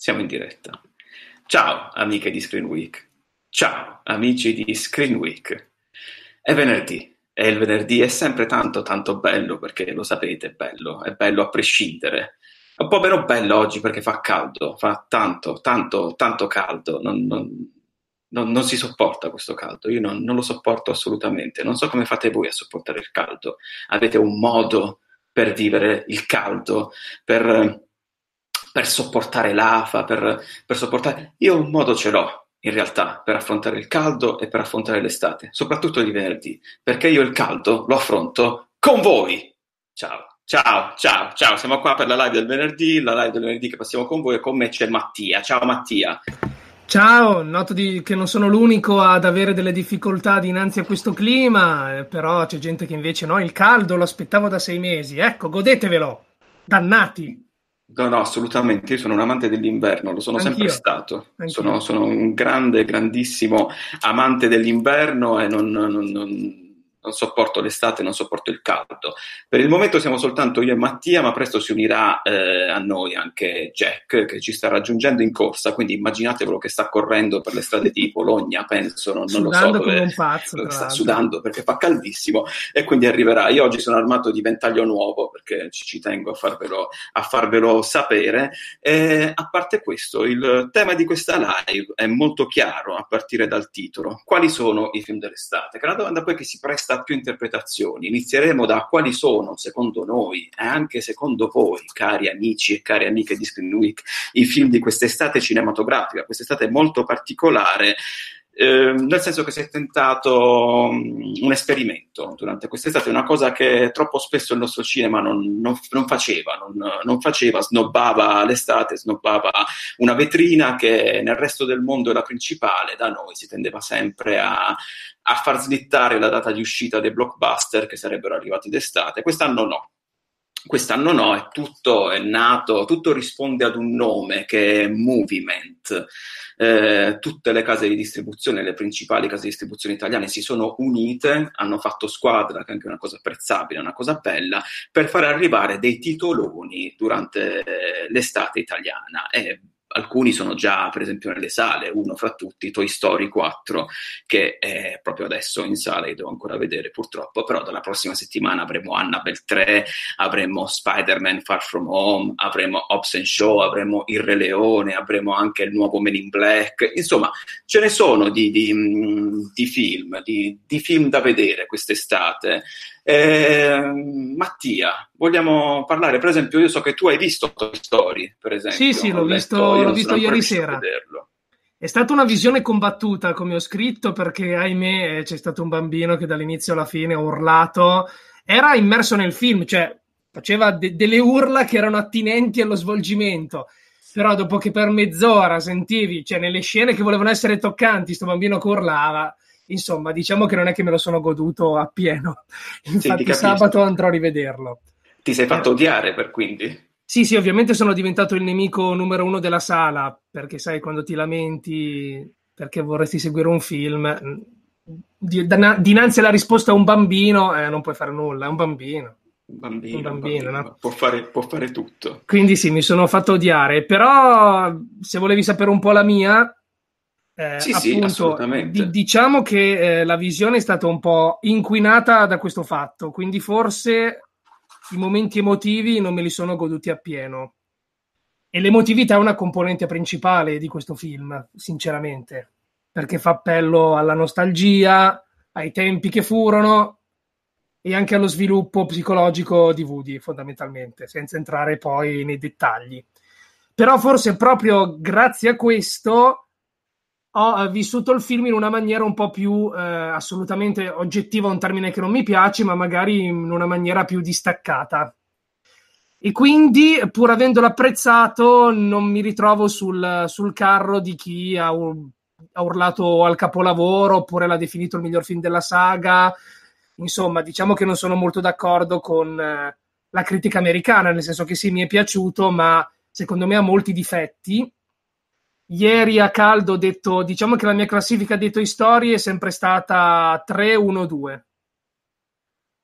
Siamo in diretta. Ciao amiche di Screen Week. Ciao amici di Screen Week. È venerdì e il venerdì è sempre tanto tanto bello perché lo sapete, è bello, è bello a prescindere. È un po' meno bello oggi perché fa caldo, fa tanto, tanto, tanto caldo. Non, non, non, non si sopporta questo caldo. Io non, non lo sopporto assolutamente. Non so come fate voi a sopportare il caldo. Avete un modo per vivere il caldo, per per sopportare l'afa, per, per sopportare... Io un modo ce l'ho, in realtà, per affrontare il caldo e per affrontare l'estate, soprattutto di venerdì, perché io il caldo lo affronto con voi. Ciao, ciao, ciao, ciao, siamo qua per la live del venerdì, la live del venerdì che passiamo con voi e con me c'è Mattia. Ciao Mattia. Ciao, noto di, che non sono l'unico ad avere delle difficoltà dinanzi a questo clima, eh, però c'è gente che invece no, il caldo lo aspettavo da sei mesi. Ecco, godetevelo, dannati. No, no, assolutamente. Io sono un amante dell'inverno, lo sono Anch'io. sempre stato. Sono, sono un grande, grandissimo amante dell'inverno e non, non- non- non sopporto l'estate, non sopporto il caldo. Per il momento siamo soltanto io e Mattia, ma presto si unirà eh, a noi anche Jack, che ci sta raggiungendo in corsa. Quindi immaginatevelo che sta correndo per le strade di Bologna, penso, non, non lo so dove come un pazzo, sta sudando perché fa caldissimo e quindi arriverà. Io oggi sono armato di ventaglio nuovo perché ci, ci tengo a farvelo, a farvelo sapere. E a parte questo, il tema di questa live è molto chiaro a partire dal titolo. Quali sono i film dell'estate? Che è una domanda poi che si presta a più interpretazioni. Inizieremo da quali sono, secondo noi e anche secondo voi, cari amici e cari amiche di Screen Week, i film di quest'estate cinematografica. Quest'estate molto particolare. Ehm, nel senso che si è tentato un esperimento durante quest'estate, una cosa che troppo spesso il nostro cinema non, non- non faceva, non, non faceva, snobbava l'estate, snobbava una vetrina che nel resto del mondo è la principale, da noi si tendeva sempre a, a far slittare la data di uscita dei blockbuster che sarebbero arrivati d'estate. Quest'anno no. Quest'anno no, è tutto è nato, tutto risponde ad un nome che è Movement. Eh, tutte le case di distribuzione, le principali case di distribuzione italiane si sono unite, hanno fatto squadra, che è anche una cosa apprezzabile, una cosa bella, per far arrivare dei titoloni durante eh, l'estate italiana. E alcuni sono già, per esempio, nelle sale, uno fra tutti, Toy Story 4, che è proprio adesso in sala, io devo ancora vedere purtroppo, però dalla prossima settimana avremo Annabelle 3, avremo Spider-Man Far From Home, avremo Hobbs and Show, avremo Il Re Leone, avremo anche il nuovo Men in Black, insomma ce ne sono di, di, di film, di, di film da vedere quest'estate. Eh, Mattia, vogliamo parlare? Per esempio, io so che tu hai visto Toy Story, per esempio. Sì, sì, l'ho Ho visto- letto- l'ho visto ieri sera. È stata una visione combattuta, come ho scritto, perché ahimè c'è stato un bambino che dall'inizio alla fine ha urlato. Era immerso nel film, cioè faceva de- delle urla che erano attinenti allo svolgimento. Però dopo che per mezz'ora sentivi, cioè nelle scene che volevano essere toccanti, sto bambino che urlava, insomma, diciamo che non è che me lo sono goduto appieno. Infatti capisco. sabato andrò a rivederlo. Ti sei fatto odiare per quindi? Sì, sì, ovviamente sono diventato il nemico numero uno della sala, perché sai, quando ti lamenti perché vorresti seguire un film, dinanzi alla risposta a un bambino, eh, non puoi fare nulla, è un bambino. Un bambino, Un bambino, no? può, fare, può fare tutto. Quindi sì, mi sono fatto odiare, però se volevi sapere un po' la mia, eh, Sì, sì, appunto, assolutamente. di- diciamo che eh, la visione è stata un po' inquinata da questo fatto, quindi forse i momenti emotivi non me li sono goduti appieno. E l'emotività è una componente principale di questo film, sinceramente, perché fa appello alla nostalgia, ai tempi che furono e anche allo sviluppo psicologico di Woody, fondamentalmente, senza entrare poi nei dettagli. Però forse proprio grazie a questo ho eh, vissuto il film in una maniera un po' più eh, assolutamente oggettiva, un termine che non mi piace, ma magari in una maniera più distaccata. E quindi, pur avendolo apprezzato, non mi ritrovo sul, sul carro di chi ha, ha, urlato al capolavoro oppure l'ha definito il miglior film della saga. Insomma, diciamo che non sono molto d'accordo con eh, la critica americana, nel senso che sì, mi è piaciuto, ma secondo me ha molti difetti. Ieri a caldo ho detto, diciamo che la mia classifica dei Toy Story è sempre stata 3-1-2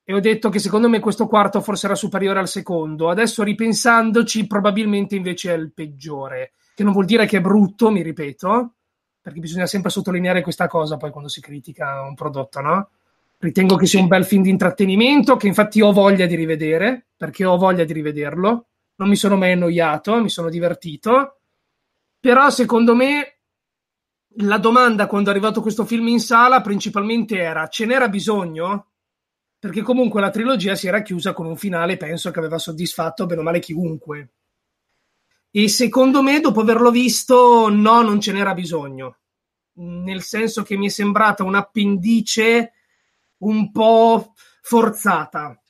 e ho detto che secondo me questo quarto forse era superiore al secondo. Adesso ripensandoci, probabilmente invece è il peggiore, che non vuol dire che è brutto, mi ripeto, perché bisogna sempre sottolineare questa cosa poi quando si critica un prodotto, no? Ritengo che sia un bel film di intrattenimento, che infatti ho voglia di rivedere, perché ho voglia di rivederlo. Non mi sono mai annoiato, mi sono divertito. Però secondo me la domanda quando è arrivato questo film in sala principalmente era ce n'era bisogno? perché comunque la trilogia si era chiusa con un finale, penso che aveva soddisfatto bene o male chiunque. E secondo me, dopo averlo visto, no, non ce n'era bisogno. Nel senso che mi è sembrata un appendice un po' forzata.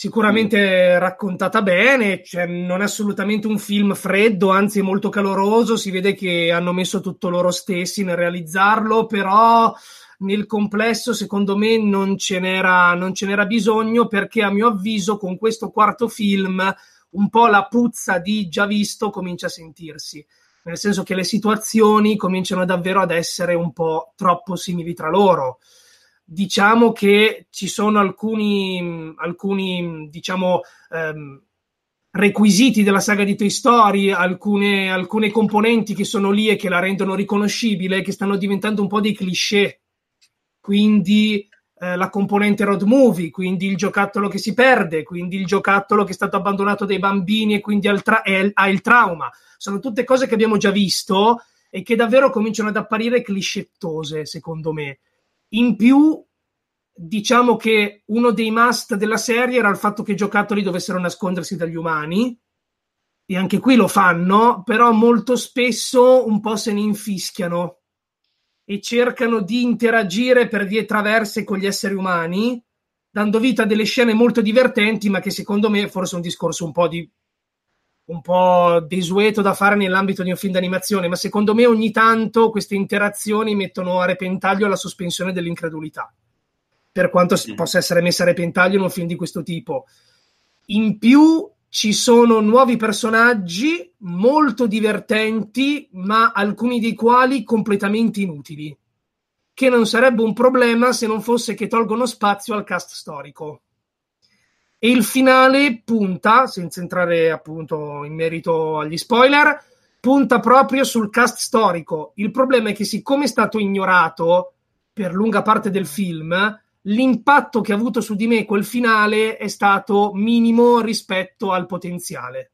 Sicuramente raccontata bene, cioè non è assolutamente un film freddo, anzi molto caloroso, si vede che hanno messo tutto loro stessi nel realizzarlo, però nel complesso secondo me non ce, n'era, non ce n'era bisogno perché a mio avviso con questo quarto film un po' la puzza di già visto comincia a sentirsi nel senso che le situazioni cominciano davvero ad essere un po' troppo simili tra loro. Diciamo che ci sono alcuni, alcuni diciamo, ehm, requisiti della saga di Toy Story, alcune, alcune componenti che sono lì e che la rendono riconoscibile, che stanno diventando un po' dei cliché quindi eh, la componente road movie, quindi il giocattolo che si perde, quindi il giocattolo che è stato abbandonato dai bambini e quindi ha il, tra- ha il trauma. Sono tutte cose che abbiamo già visto e che davvero cominciano ad apparire cliscettose, secondo me. In più, diciamo che uno dei must della serie era il fatto che i giocattoli dovessero nascondersi dagli umani, e anche qui lo fanno, però molto spesso un po' se ne infischiano e cercano di interagire per vie traverse con gli esseri umani, dando vita a delle scene molto divertenti, ma che secondo me forse è un discorso un po' di un po' desueto da fare nell'ambito di un film d'animazione, ma secondo me ogni tanto queste interazioni mettono a repentaglio la sospensione dell'incredulità, per quanto mm. possa essere messa a repentaglio in un film di questo tipo. In più ci sono nuovi personaggi molto divertenti, ma alcuni dei quali completamente inutili, che non sarebbe un problema se non fosse che tolgono spazio al cast storico. E il finale punta, senza entrare appunto in merito agli spoiler, punta proprio sul cast storico. Il problema è che siccome è stato ignorato per lunga parte del film, l'impatto che ha avuto su di me quel finale è stato minimo rispetto al potenziale.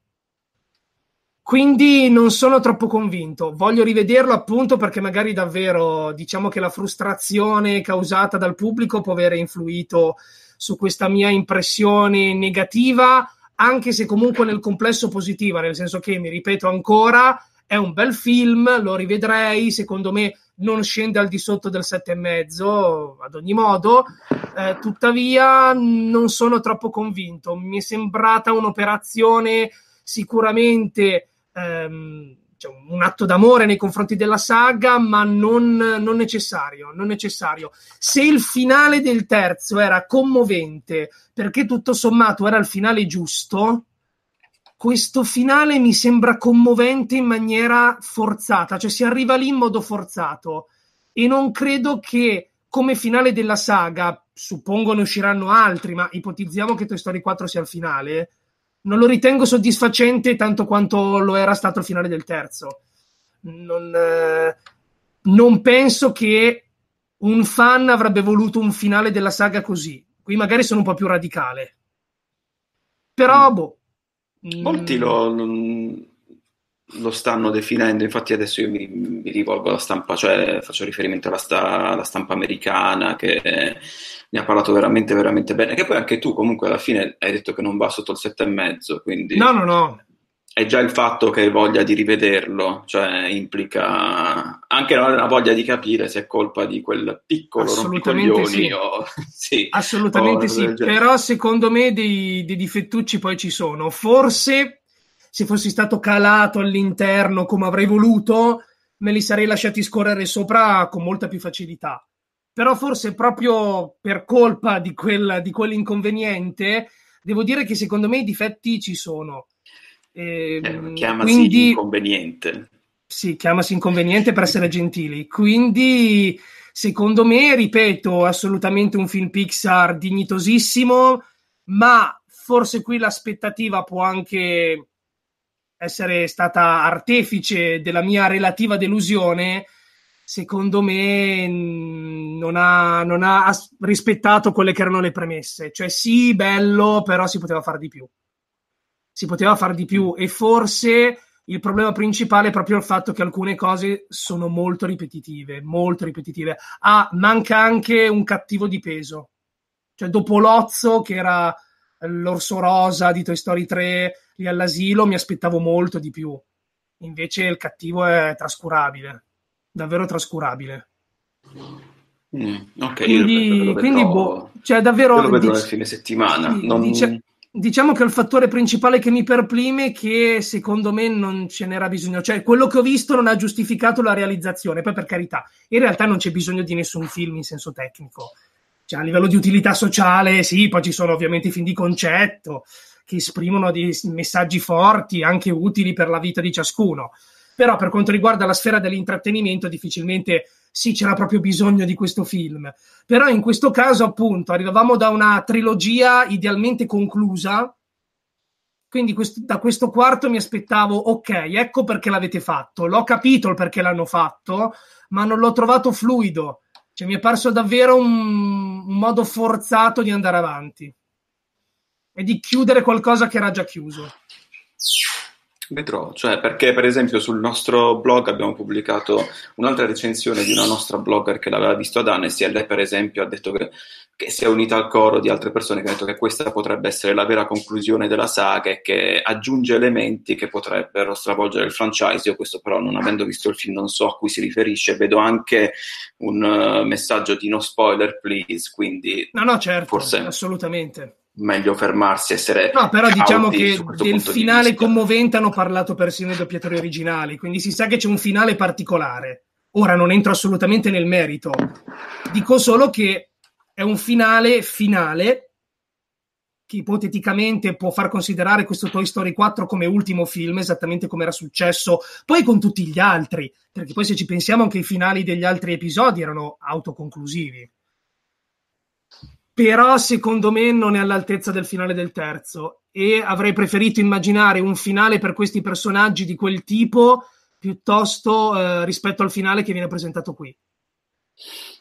Quindi non sono troppo convinto. Voglio rivederlo appunto perché magari davvero diciamo che la frustrazione causata dal pubblico può aver influito su questa mia impressione negativa, anche se comunque nel complesso positiva, nel senso che, mi ripeto ancora, è un bel film, lo rivedrei, secondo me non scende al di sotto del 7,5 ad ogni modo, eh, tuttavia non sono troppo convinto. Mi è sembrata un'operazione sicuramente ehm, cioè un atto d'amore nei confronti della saga, ma non, non, necessario, non necessario. Se il finale del terzo era commovente perché tutto sommato era il finale giusto, questo finale mi sembra commovente in maniera forzata, cioè si arriva lì in modo forzato e non credo che come finale della saga, suppongo ne usciranno altri, ma ipotizziamo che Toy Story 4 sia il finale, non lo ritengo soddisfacente tanto quanto lo era stato il finale del terzo. Non, eh, non penso che un fan avrebbe voluto un finale della saga così. Qui magari sono un po' più radicale. Però, mm. boh, Molti mm. lo, lo, stanno definendo, infatti adesso io mi, mi, rivolgo alla stampa, cioè faccio riferimento alla, sta, alla, stampa americana che ne ha parlato veramente, veramente bene, che poi anche tu comunque alla fine hai detto che non va sotto il sette e mezzo, quindi... No, no, no. È già il fatto che hai voglia di rivederlo, cioè implica... anche una voglia di capire se è colpa di quel piccolo rompicoglioni sì. o sì, assolutamente o sì però secondo me dei, dei difettucci poi ci sono forse se fossi stato calato all'interno come avrei voluto me li sarei lasciati scorrere sopra con molta più facilità. Però forse proprio per colpa di, quel, di quell'inconveniente devo dire che secondo me i difetti ci sono. Eh, ehm, chiamasi quindi, inconveniente. Sì, chiamasi inconveniente per essere gentili. Quindi, secondo me, ripeto, assolutamente un film Pixar dignitosissimo, ma forse qui l'aspettativa può anche essere stata artefice della mia relativa delusione. Secondo me non ha, non ha rispettato quelle che erano le premesse. Cioè, sì, bello, però si poteva fare di più. Si poteva fare di più e forse il problema principale è proprio il fatto che alcune cose sono molto ripetitive, molto ripetitive. Ah, manca anche un cattivo di peso. Cioè, dopo Lozzo, che era l'orso rosa di Toy Story 3 lì all'asilo, mi aspettavo molto di più. Invece il cattivo è trascurabile, davvero trascurabile. Mm, ok, quindi, quindi boh, cioè davvero... Lo vedo dic- nel fine settimana. non... dice, diciamo che il fattore principale che mi perplime è che secondo me non ce n'era bisogno, cioè quello che ho visto non ha giustificato la realizzazione, poi per carità, in realtà non c'è bisogno di nessun film in senso tecnico, cioè a livello di utilità sociale sì, poi ci sono ovviamente i film di concetto che esprimono dei messaggi forti, anche utili per la vita di ciascuno, però per quanto riguarda la sfera dell'intrattenimento difficilmente sì, c'era proprio bisogno di questo film. Però in questo caso, appunto, arrivavamo da una trilogia idealmente conclusa. Quindi questo, da questo quarto mi aspettavo, ok, ecco perché l'avete fatto. L'ho capito il perché l'hanno fatto, ma non l'ho trovato fluido. Cioè, mi è parso davvero un, un modo forzato di andare avanti e di chiudere qualcosa che era già chiuso. Vedrò, cioè perché per esempio sul nostro blog abbiamo pubblicato un'altra recensione di una nostra blogger che l'aveva visto ad Annecy e lei per esempio ha detto che, che, si è unita al coro di altre persone che hanno detto che questa potrebbe essere la vera conclusione della saga e che aggiunge elementi che potrebbero stravolgere il franchise. Io questo però non avendo visto il film non so a cui si riferisce, vedo anche un uh, messaggio di no spoiler please, quindi... No, no, certo, forse... assolutamente meglio fermarsi, essere. No, però diciamo che del finale commovente hanno parlato persino i doppiatori originali, quindi si sa che c'è un finale particolare. Ora non entro assolutamente nel merito, dico solo che è un finale finale che ipoteticamente può far considerare questo Toy Story 4 come ultimo film, esattamente come era successo poi con tutti gli altri, perché poi se ci pensiamo anche i finali degli altri episodi erano autoconclusivi però secondo me non è all'altezza del finale del terzo e avrei preferito immaginare un finale per questi personaggi di quel tipo piuttosto eh, rispetto al finale che viene presentato qui.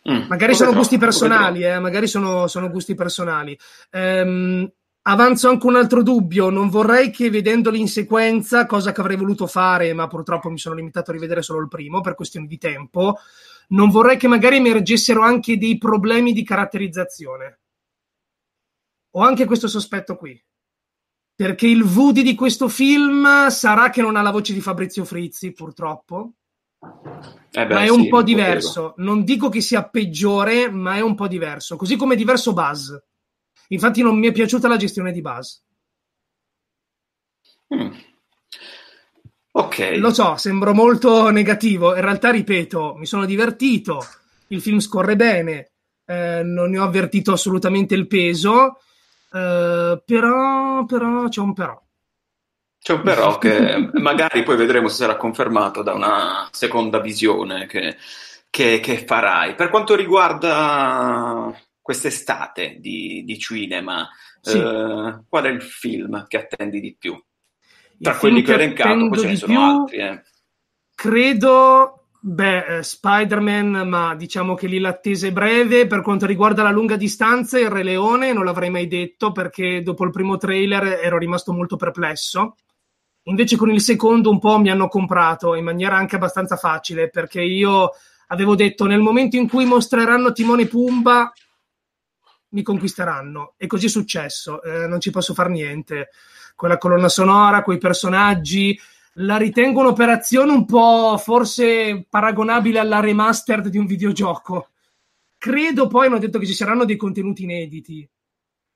Mm, magari sono gusti personali, eh, magari sono, sono, gusti personali. Ehm, avanzo anche un altro dubbio, non vorrei che vedendoli in sequenza, cosa che avrei voluto fare, ma purtroppo mi sono limitato a rivedere solo il primo per questioni di tempo, non vorrei che magari emergessero anche dei problemi di caratterizzazione ho anche questo sospetto qui. Perché il Woody di questo film sarà che non ha la voce di Fabrizio Frizzi, purtroppo. Eh beh, ma è un sì, po' diverso. Poteva. Non dico che sia peggiore, ma è un po' diverso. Così come è diverso Buzz. Infatti, non mi è piaciuta la gestione di Buzz. Mm. Ok. Lo so, sembro molto negativo. In realtà, ripeto, mi sono divertito. Il film scorre bene. Eh, non ne ho avvertito assolutamente il peso. Eh, però, però c'è un però. C'è un però che magari poi vedremo se sarà confermato da una seconda visione che, che, che farai. Per quanto riguarda quest'estate di, di cinema, sì. eh, qual è il film che attendi di più? Tra il quelli che ho elencato, poi ce ne sono più, altri. Eh. Credo Beh, eh, Spider-Man, ma diciamo che lì l'attesa è breve. Per quanto riguarda la lunga distanza, il Re Leone non l'avrei mai detto perché dopo il primo trailer ero rimasto molto perplesso. Invece con il secondo un po' mi hanno comprato in maniera anche abbastanza facile perché io avevo detto nel momento in cui mostreranno Timone Pumba mi conquisteranno e così è successo, eh, non ci posso fare niente. Quella colonna sonora, quei personaggi, la ritengo un'operazione un po' forse paragonabile alla remastered di un videogioco. Credo poi hanno detto che ci saranno dei contenuti inediti.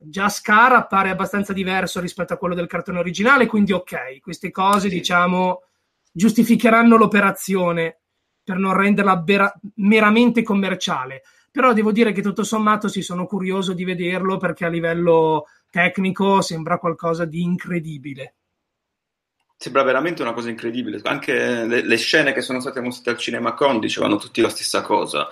Già Scar appare abbastanza diverso rispetto a quello del cartone originale, quindi ok, queste cose sì. diciamo giustificheranno l'operazione per non renderla vera- meramente commerciale. Però devo dire che tutto sommato sì, sono curioso di vederlo perché a livello tecnico sembra qualcosa di incredibile. Sembra veramente una cosa incredibile. Anche le, le scene che sono state mostrate al CinemaCon dicevano tutti la stessa cosa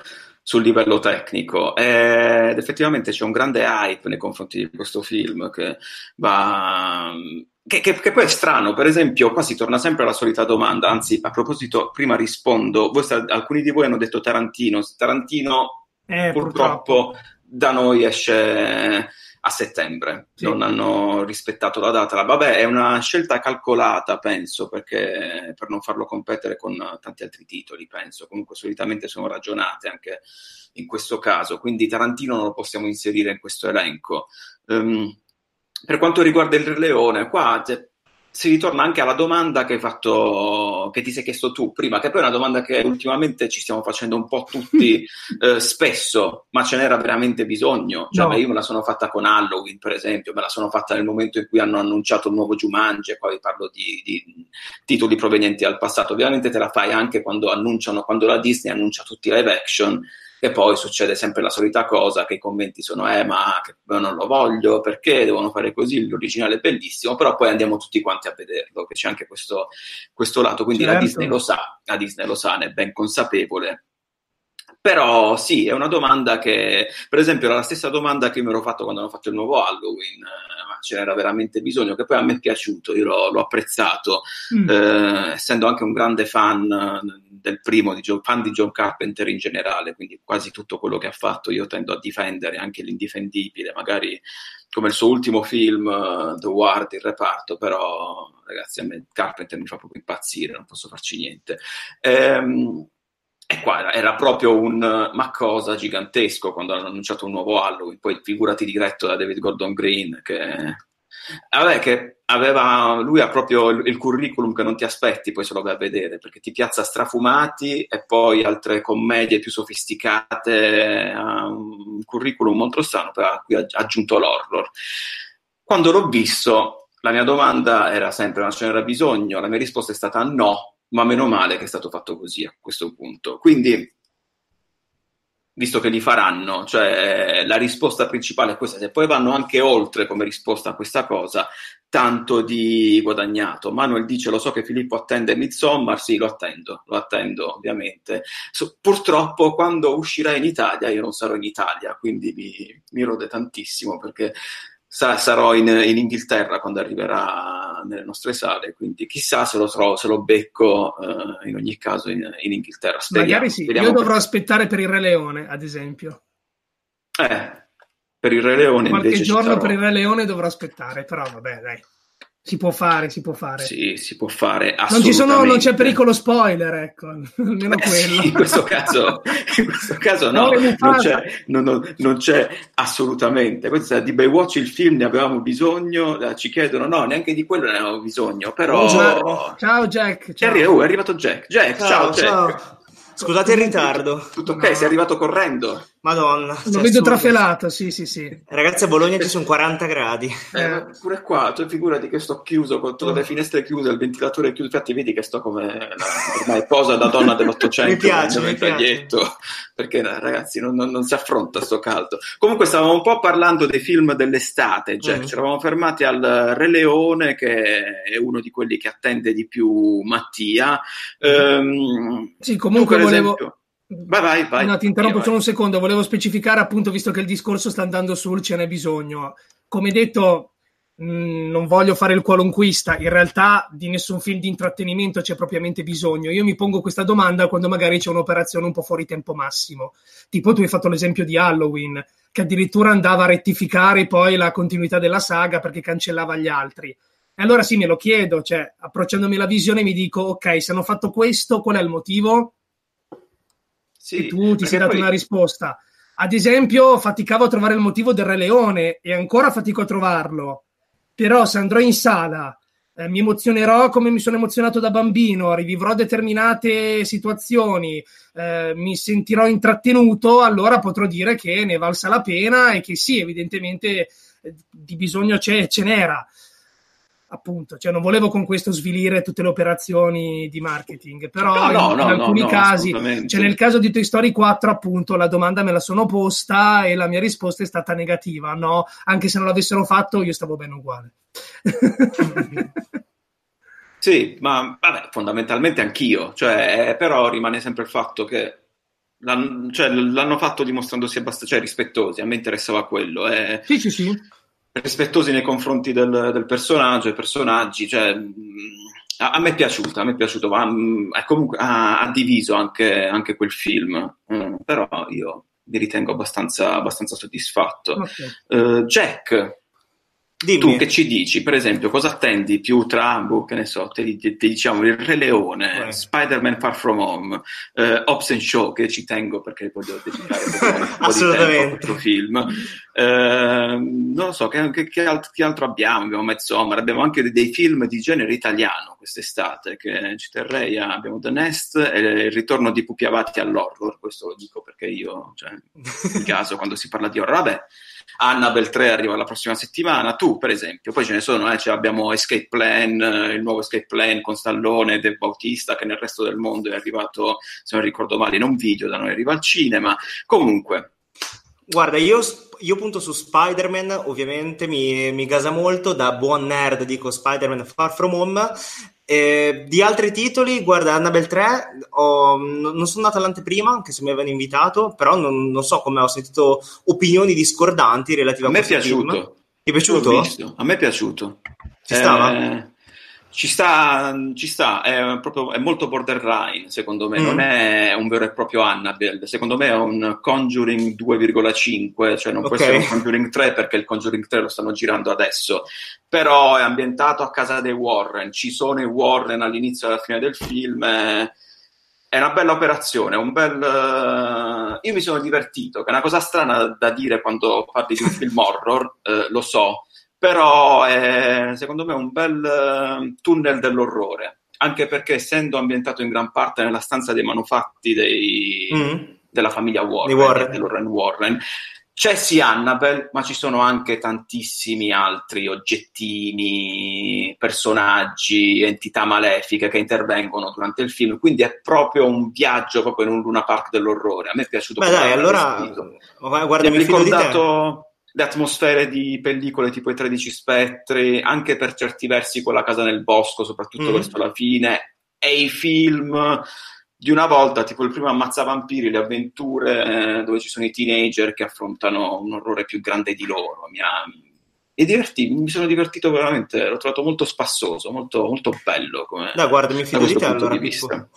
sul livello tecnico ed effettivamente c'è un grande hype nei confronti di questo film che va che, che, che, poi è strano, per esempio, qua si torna sempre alla solita domanda. Anzi, a proposito, prima rispondo. Voi, alcuni di voi hanno detto Tarantino. Tarantino, eh, purtroppo, purtroppo, da noi esce a settembre. Sì. Non hanno rispettato la data. Vabbè, è una scelta calcolata, penso, perché per non farlo competere con tanti altri titoli, penso. Comunque, solitamente sono ragionate anche in questo caso. Quindi, Tarantino non lo possiamo inserire in questo elenco. Um, per quanto riguarda il Re Leone, qua cioè, si ritorna anche alla domanda che hai fatto, che ti sei chiesto tu prima, che poi è una domanda che ultimamente ci stiamo facendo un po' tutti eh, spesso, ma ce n'era veramente bisogno. Cioè, no. Io me la sono fatta con Halloween, per esempio, me la sono fatta nel momento in cui hanno annunciato il nuovo Jumanji, e poi parlo di, di titoli provenienti dal passato. Ovviamente te la fai anche quando annunciano, quando la Disney annuncia tutti i live action e poi succede sempre la solita cosa, che i commenti sono eh ma che, non lo voglio, perché devono fare così, l'originale è bellissimo, però poi andiamo tutti quanti a vederlo, che c'è anche questo, questo lato, quindi certo. la Disney lo sa, la Disney lo sa, ne è ben consapevole. Però sì, è una domanda che, per esempio, era la stessa domanda che mi ero fatto quando hanno fatto il nuovo Halloween, ma ce n'era veramente bisogno, che poi a me è piaciuto, io l'ho, l'ho apprezzato, mm. eh, essendo anche un grande fan del primo, di Joe, fan di John Carpenter in generale, quindi quasi tutto quello che ha fatto io tendo a difendere, anche l'indifendibile, magari come il suo ultimo film, uh, The Ward, il reparto, però ragazzi a me Carpenter mi fa proprio impazzire, non posso farci niente. Ehm, e qua era proprio un ma cosa gigantesco quando hanno annunciato un nuovo Halloween, poi figurati diretto da David Gordon Green che Vabbè, che aveva, lui ha proprio il, il, curriculum che non ti aspetti, poi se lo vai a vedere, perché ti piazza strafumati e poi altre commedie più sofisticate, un curriculum molto strano, però a ha aggiunto l'horror. Quando l'ho visto, la mia domanda era sempre, ma ce n'era bisogno? La mia risposta è stata no, ma meno male che è stato fatto così a questo punto. Quindi visto che li faranno, cioè la risposta principale è questa, se poi vanno anche oltre come risposta a questa cosa, tanto di guadagnato. Manuel dice, lo so che Filippo attende Midsommar, sì, lo attendo, lo attendo ovviamente. So, purtroppo quando uscirà in Italia io non sarò in Italia, quindi mi, mi rode tantissimo perché sarò in, in, Inghilterra quando arriverà nelle nostre sale, quindi chissà se lo, trovo, se lo becco uh, in ogni caso in, in Inghilterra. Speriamo, Magari sì, io dovrò per... aspettare per il Re Leone, ad esempio. Eh, per il Re Leone Qualche giorno per il Re Leone dovrò aspettare, però vabbè, dai. Si può fare, si può fare. Sì, si può fare. Non, ci sono, non c'è pericolo spoiler, ecco, almeno eh, quello. Sì, in questo caso, in questo caso no, non c'è, non, non c'è, assolutamente. Questa di Baywatch il film ne avevamo bisogno, eh, ci chiedono, no, neanche di quello ne avevamo bisogno, però... Ciao, ciao Jack. Ciao. È, oh, è arrivato Jack. Jack, ciao, ciao Jack. Scusate il ritardo. Tutto ok, no. sei arrivato correndo. Madonna. Lo cioè, vedo trafelato, sì, sì, sì. Ragazzi, a Bologna ci sono 40 gradi. Eh, pure qua, tu figurati che sto chiuso, con tutte le finestre chiuse, il ventilatore chiuso. Infatti vedi che sto come la, ormai posa da donna dell'Ottocento. mi piace, mi taglietto, perché ragazzi non, non, non, si affronta sto caldo. Comunque stavamo un po' parlando dei film dell'estate, Jack. Mm. Ci eravamo fermati al Re Leone, che è uno di quelli che attende di più Mattia. Ehm, sì, comunque volevo... Esempio, Vai, vai, vai. No, ti interrompo solo un secondo. Volevo specificare, appunto, visto che il discorso sta andando sul, ce n'è bisogno. Come detto, mh, mm, non voglio fare il qualunquista. In realtà, di nessun film di intrattenimento c'è propriamente bisogno. Io mi pongo questa domanda quando magari c'è un'operazione un po' fuori tempo massimo. Tipo, tu hai fatto l'esempio di Halloween, che addirittura andava a rettificare poi la continuità della saga perché cancellava gli altri. E allora sì, me lo chiedo, cioè, approcciandomi la visione, mi dico, ok, se hanno fatto questo, qual è il motivo? Sì, e tu ti sei dato poi... una risposta. Ad esempio, faticavo a trovare il motivo del Re Leone e ancora fatico a trovarlo. Però se andrò in sala eh, mi emozionerò come mi sono emozionato da bambino, rivivrò determinate situazioni, eh, mi sentirò intrattenuto, allora potrò dire che ne valsa la pena e che sì, evidentemente eh, di bisogno c'è, ce n'era appunto, cioè non volevo con questo svilire tutte le operazioni di marketing, però no, no, in, no, alcuni casi, cioè nel caso di Toy Story 4 appunto la domanda me la sono posta e la mia risposta è stata negativa, no, anche se non l'avessero fatto io stavo bene uguale. sì, ma vabbè, fondamentalmente anch'io, cioè, però rimane sempre il fatto che l'hanno, cioè, l'hanno fatto dimostrandosi abbastanza cioè, rispettosi, a me interessava quello. Eh. Sì, sì, sì rispettosi nei confronti del, del personaggio, i personaggi, cioè, a, a, me è piaciuta, a me è piaciuto, ma comunque ha, ha diviso anche, anche, quel film, mm, però io mi ritengo abbastanza, abbastanza soddisfatto. Okay. Uh, Jack, Dimmi. Tu che ci dici, per esempio, cosa attendi più tra, boh, che ne so, te, te, te diciamo il Re Leone, right. Spider-Man Far From Home, eh, Hobbs and Show, che ci tengo perché voglio dedicare un po' di tempo a questo film. Eh, non lo so, che, che, che, altro, che, altro, abbiamo? Abbiamo Midsommar, abbiamo anche dei, dei, film di genere italiano quest'estate, che ci terrei a, abbiamo The Nest e il ritorno di Pupi Avati all'horror, questo lo dico perché io, cioè, in caso, quando si parla di horror, vabbè, Annabelle 3 arriva la prossima settimana, tu per esempio, poi ce ne sono, eh, cioè abbiamo Escape Plan, eh, il nuovo Escape Plan con Stallone e Dave Bautista che nel resto del mondo è arrivato, se non ricordo male, in un video, da noi arriva al cinema. Comunque, Guarda, io, io, punto su Spider-Man, ovviamente mi, mi gasa molto, da buon nerd dico Spider-Man Far From Home, eh, di altri titoli, guarda, Annabelle 3, ho, non sono andato all'anteprima, anche se mi avevano invitato, però non, non so come ho sentito opinioni discordanti relative a, a film. Me è piaciuto. Ti è piaciuto? A me è piaciuto. Ci stava? Eh, ci sta, ci sta è, proprio, è molto borderline secondo me, mm. non è un vero e proprio Annabelle, secondo me è un Conjuring 2,5, cioè non okay. può essere un Conjuring 3 perché il Conjuring 3 lo stanno girando adesso, però è ambientato a casa dei Warren, ci sono i Warren all'inizio e alla fine del film, è, è una bella operazione, un bel... io mi sono divertito, che è una cosa strana da dire quando parli di un film horror, eh, lo so, però è secondo me un bel eh, tunnel dell'orrore, anche perché essendo ambientato in gran parte nella stanza dei manufatti dei, mm. della famiglia Warren, Warren. Warren, Warren, c'è sì Annabelle, ma ci sono anche tantissimi altri oggettini, personaggi, entità malefiche che intervengono durante il film, quindi è proprio un viaggio proprio in un Luna Park dell'orrore. A me è piaciuto. Beh dai, allora guarda, mi, mi ricordato le atmosfere di pellicole tipo i 13 spettri, anche per certi versi quella casa nel bosco, soprattutto mm. verso la fine, e i film di una volta, tipo il primo Ammazza Vampiri, le avventure eh, dove ci sono i teenager che affrontano un orrore più grande di loro. Mi, ha, divertì, mi sono divertito veramente, l'ho trovato molto spassoso, molto, molto bello. Come, da, guarda, mi fido di te allora. Di vista.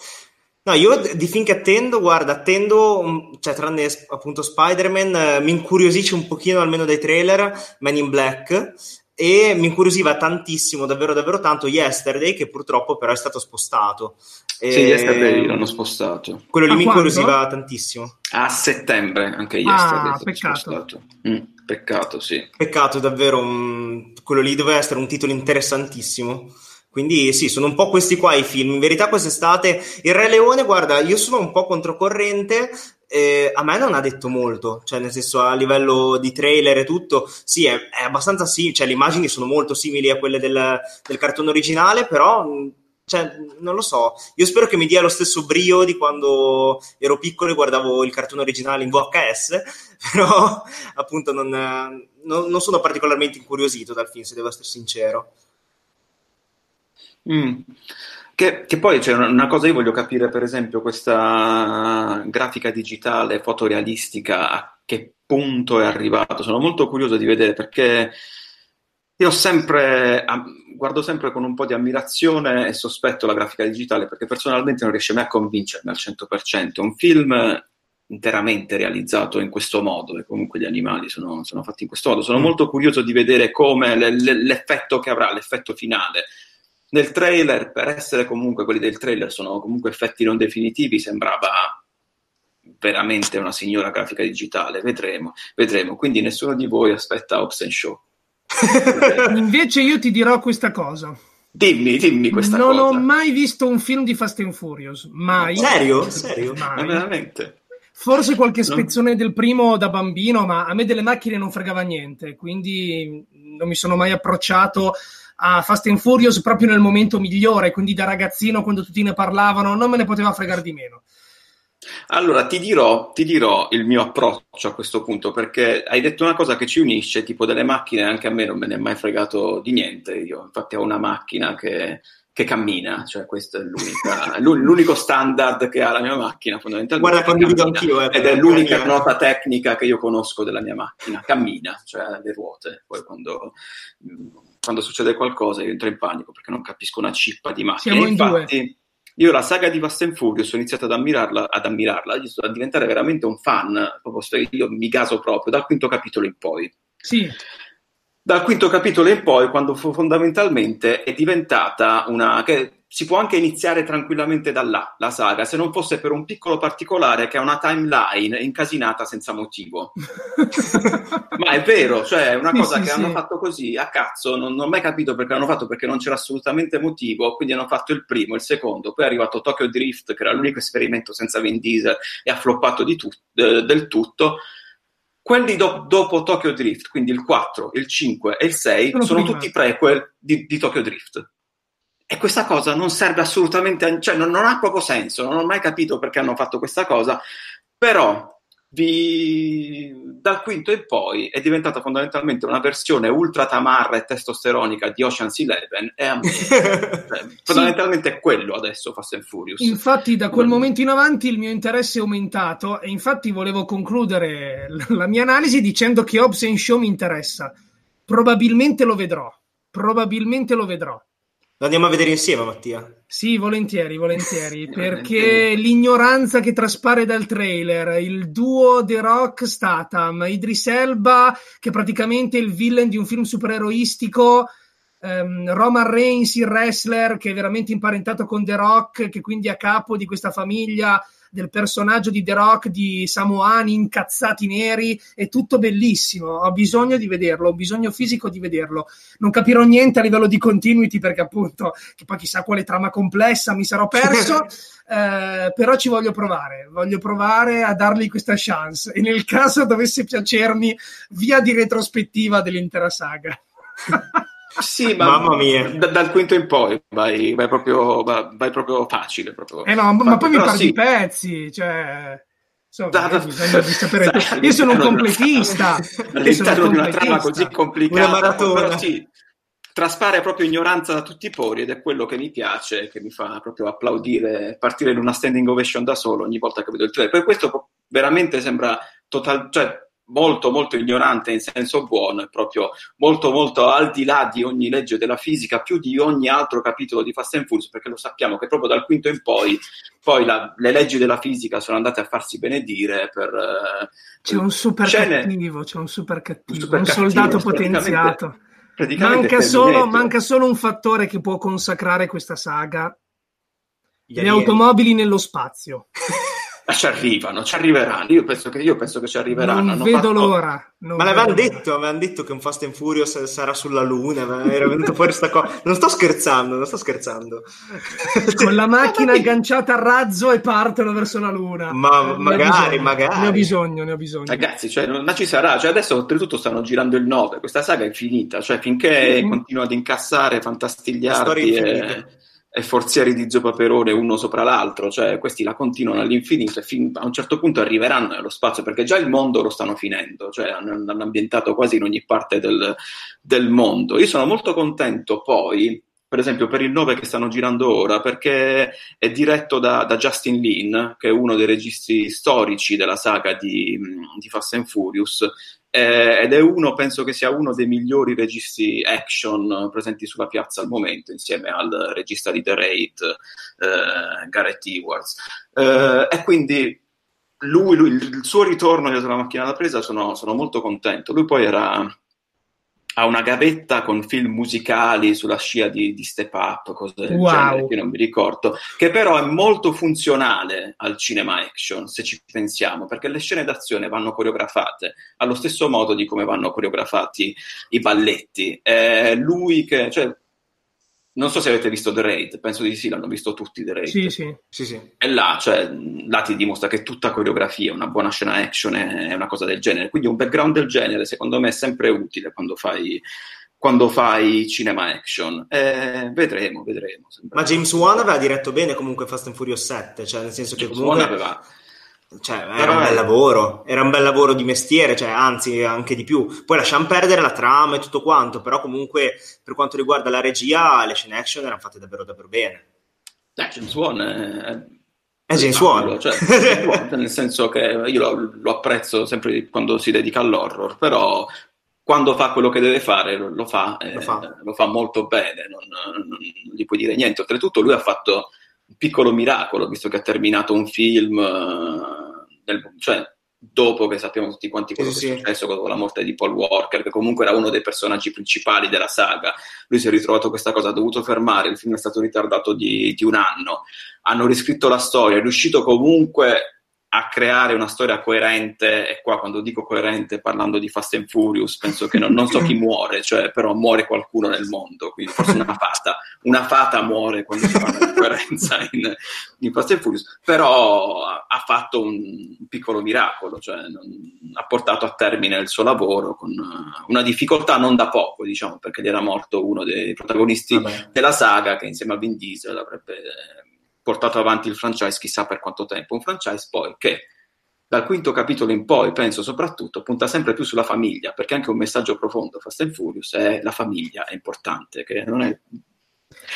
No, io di film che attendo, guarda, attendo, mm, cioè tranne appunto Spider-Man, eh, mi incuriosisce un pochino almeno dai trailer, Man in Black, e mi incuriosiva tantissimo, davvero davvero tanto, Yesterday, che purtroppo però è stato spostato. Sì, e... Yesterday l'hanno spostato. Quello lì A mi quando? incuriosiva tantissimo. A settembre, anche Yesterday Ah, peccato. Mm, peccato, sì. Peccato, davvero, um, quello lì doveva essere un titolo interessantissimo. Quindi sì, sono un po' questi qua i film. In verità quest'estate il Re Leone, guarda, io sono un po' controcorrente. Eh, a me non ha detto molto, cioè nel senso a livello di trailer e tutto, sì, è, è abbastanza simile, cioè le immagini sono molto simili a quelle del, del cartone originale, però cioè, non lo so, io spero che mi dia lo stesso brio di quando ero piccolo e guardavo il cartone originale in VHS, però appunto non, non, non sono particolarmente incuriosito dal film, se devo essere sincero. Mm. Che, che, poi c'è una cosa, io voglio capire per esempio questa grafica digitale fotorealistica a che punto è arrivato. Sono molto curioso di vedere perché io sempre, guardo sempre con un po' di ammirazione e sospetto la grafica digitale perché personalmente non riesce mai a convincermi al 100%. Un film interamente realizzato in questo modo e comunque gli animali sono, sono fatti in questo modo. Sono mm. molto curioso di vedere come l'effetto che avrà, l'effetto finale nel trailer, per essere comunque quelli del trailer, sono comunque effetti non definitivi, sembrava veramente una signora grafica digitale. Vedremo, vedremo. Quindi nessuno di voi aspetta Hobbs Show. Invece io ti dirò questa cosa. Dimmi, dimmi questa non cosa. ho mai visto un film di Fast and Furious, mai. Serio? Serio? Ma Mai. veramente? Forse qualche No. spezzone del primo da bambino, ma a me delle macchine non fregava niente, quindi non mi sono mai approcciato a Fast and Furious proprio nel momento migliore, quindi da ragazzino quando tutti ne parlavano non me ne poteva fregare di meno. Allora, ti dirò, ti dirò il mio approccio a questo punto, perché hai detto una cosa che ci unisce, tipo delle macchine, anche a me non me ne è mai fregato di niente. Io infatti ho una macchina che, che cammina, cioè questo è l'unico standard che ha la mia macchina fondamentalmente. Guarda, condivido cammina. anch'io, eh, Ed è l'unica per- nota tecnica che io conosco della mia macchina, cammina, cioè ha le ruote. Poi quando, quando succede qualcosa io entro in panico perché non capisco una cippa di macchina. Siamo E in due. infatti, io la saga di Fast and Furious ho iniziato ad ammirarla, ad ammirarla, a diventare veramente un fan, proprio io mi gaso proprio dal quinto capitolo in poi. Sì, Dal quinto capitolo in poi, quando fondamentalmente è diventata una... che si può anche iniziare tranquillamente da là, la saga, se non fosse per un piccolo particolare che è una timeline incasinata senza motivo. Ma è vero, cioè è una Sì, cosa sì, che sì. hanno fatto così a cazzo, non, non ho mai capito perché l'hanno fatto, perché non c'era assolutamente motivo, quindi hanno fatto il primo, il secondo, poi è arrivato Tokyo Drift, che era l'unico esperimento senza Vin Diesel e ha floppato di tut- eh, del tutto. Quelli do- dopo Tokyo Drift, quindi il 4, il 5 e il 6, Sono sono, tutti prequel di, di Tokyo Drift. E questa cosa non serve assolutamente, cioè non, non ha proprio senso, non ho mai capito perché hanno fatto questa cosa, però vi- dal quinto in poi è diventata fondamentalmente una versione ultra tamarra e testosteronica di Ocean's Eleven e a me, cioè, fondamentalmente è quello adesso Fast and Furious. Infatti, da quel Non- momento in avanti il mio interesse è aumentato e infatti volevo concludere la mia analisi dicendo che Hobbs Show mi interessa. Probabilmente lo vedrò. Probabilmente lo vedrò. Lo andiamo a vedere insieme, Mattia. Sì, volentieri, volentieri, perché l'ignoranza che traspare dal trailer, il duo The Rock Statham, Idris Elba, che praticamente è il villain di un film supereroistico, ehm, Roman Reigns, il wrestler, che è veramente imparentato con The Rock, che quindi è a capo di questa famiglia del personaggio di The Rock, di Samoani incazzati neri, è tutto bellissimo. Ho bisogno di vederlo, ho bisogno fisico di vederlo. Non capirò niente a livello di continuity perché appunto, che poi chissà quale trama complessa mi sarò perso, eh, però ci voglio provare, voglio provare a dargli questa chance e nel caso dovesse piacermi, via di retrospettiva dell'intera saga. Sì, ma Mamma mia. da- dal quinto in poi vai, vai proprio, vai, vai proprio facile. Proprio. Eh no, ma Infatti, poi mi perdi sì. i pezzi, cioè... Insomma, Da- da- di sapere sai, Io sono un di completista. All'interno di una trama così complicata, Una maratona. però sì, traspare proprio ignoranza da tutti i pori ed è quello che mi piace, che mi fa proprio applaudire, partire in una standing ovation da solo ogni volta che vedo il trailer. Per questo veramente sembra total, cioè, molto molto ignorante in senso buono, è proprio molto molto al di là di ogni legge della fisica, più di ogni altro capitolo di Fast and Furious, perché lo sappiamo che proprio dal quinto in poi, poi la- le leggi della fisica sono andate a farsi benedire per... eh, C'è un super scene- cattivo, c'è un super cattivo, Un super un cattivo, soldato potenziato. Manca solo, manca solo un fattore che può consacrare questa saga: Gli le automobili nello spazio. Ma ci arrivano, ci arriveranno. Io penso che, io penso che ci arriveranno. Non Hanno vedo fatto- l'ora. non Ma l'avevano detto, avevano detto che un Fast and Furious sarà sulla Luna, ma era venuto fuori sta cosa. Non sto scherzando, non sto scherzando. Con la macchina Ma- agganciata a razzo e partono verso la luna. Ma Eh, ne magari, bisogno, magari. Ne ho bisogno, ne ho bisogno. Ragazzi, cioè, non- ma ci sarà. Cioè, adesso oltretutto stanno girando il 9. Questa saga è finita. Cioè, finché Mhm. continua ad incassare La fantastigliardi storia e, infinita. e forzieri di Zio Paperone uno sopra l'altro. Cioè, questi la continuano all'infinito e fin- a un certo punto arriveranno nello spazio perché già il mondo lo stanno finendo. Cioè, hanno, hanno ambientato quasi in ogni parte del, del mondo. Io sono molto contento poi. Per esempio, per il 9 che stanno girando ora, perché è diretto da, da Justin Lin, che è uno dei registi storici della saga di, di Fast and Furious, eh, ed è uno, penso che sia uno dei migliori registi action presenti sulla piazza al momento, insieme al regista di The Raid, eh, Gareth Edwards. Eh, e quindi lui, lui- il suo ritorno dietro la macchina da presa sono, sono molto contento. Lui poi era ha una gavetta con film musicali sulla scia di, di Step Up, cose del Wow. genere, che non mi ricordo, che però è molto funzionale al cinema action, se ci pensiamo, perché le scene d'azione vanno coreografate allo stesso modo di come vanno coreografati i balletti. È lui che, cioè, non so se avete visto The Raid, penso di sì, l'hanno visto tutti The Raid. Sì, sì. Sì, sì. E là, cioè, là ti dimostra che tutta coreografia, una buona scena action è una cosa del genere. Quindi un background del genere, secondo me, è sempre utile quando fai, quando fai cinema action. Eh, vedremo, vedremo. Ma James Wan aveva diretto bene comunque Fast and Furious 7, cioè nel senso che James comunque... Wan aveva cioè, era un bel lavoro, era un bel lavoro di mestiere, cioè, anzi anche di più. Poi lasciamo perdere la trama e tutto quanto, però comunque per quanto riguarda la regia, le scene action erano fatte davvero davvero bene. Eh, James Wan è... È James Wan. Cioè, James Wan, nel senso che io lo, lo, apprezzo sempre quando si dedica all'horror, però quando fa quello che deve fare lo, lo, fa, eh, lo fa, lo fa molto bene, non, non, gli puoi dire niente. Oltretutto lui ha fatto piccolo miracolo, visto che ha terminato un film, eh, del, cioè dopo che sappiamo tutti quanti quello sì, che è successo con la morte di Paul Walker, che comunque era uno dei personaggi principali della saga. Lui si è ritrovato questa cosa, ha dovuto fermare, il film è stato ritardato di, di un anno, hanno riscritto la storia, è riuscito comunque a creare una storia coerente, e qua quando dico coerente parlando di Fast and Furious, penso che non, non so chi muore, cioè, però muore qualcuno nel mondo, quindi forse una fata, una fata muore quando si parla di coerenza in, in, Fast and Furious, però ha fatto un piccolo miracolo, cioè non, ha portato a termine il suo lavoro con una difficoltà non da poco, diciamo, perché gli era morto uno dei protagonisti Vabbè. della saga che insieme a Vin Diesel avrebbe portato avanti il franchise chissà per quanto tempo. Un franchise poi che dal quinto capitolo in poi, penso soprattutto, punta sempre più sulla famiglia, perché anche un messaggio profondo Fast and Furious è la famiglia è importante, che non è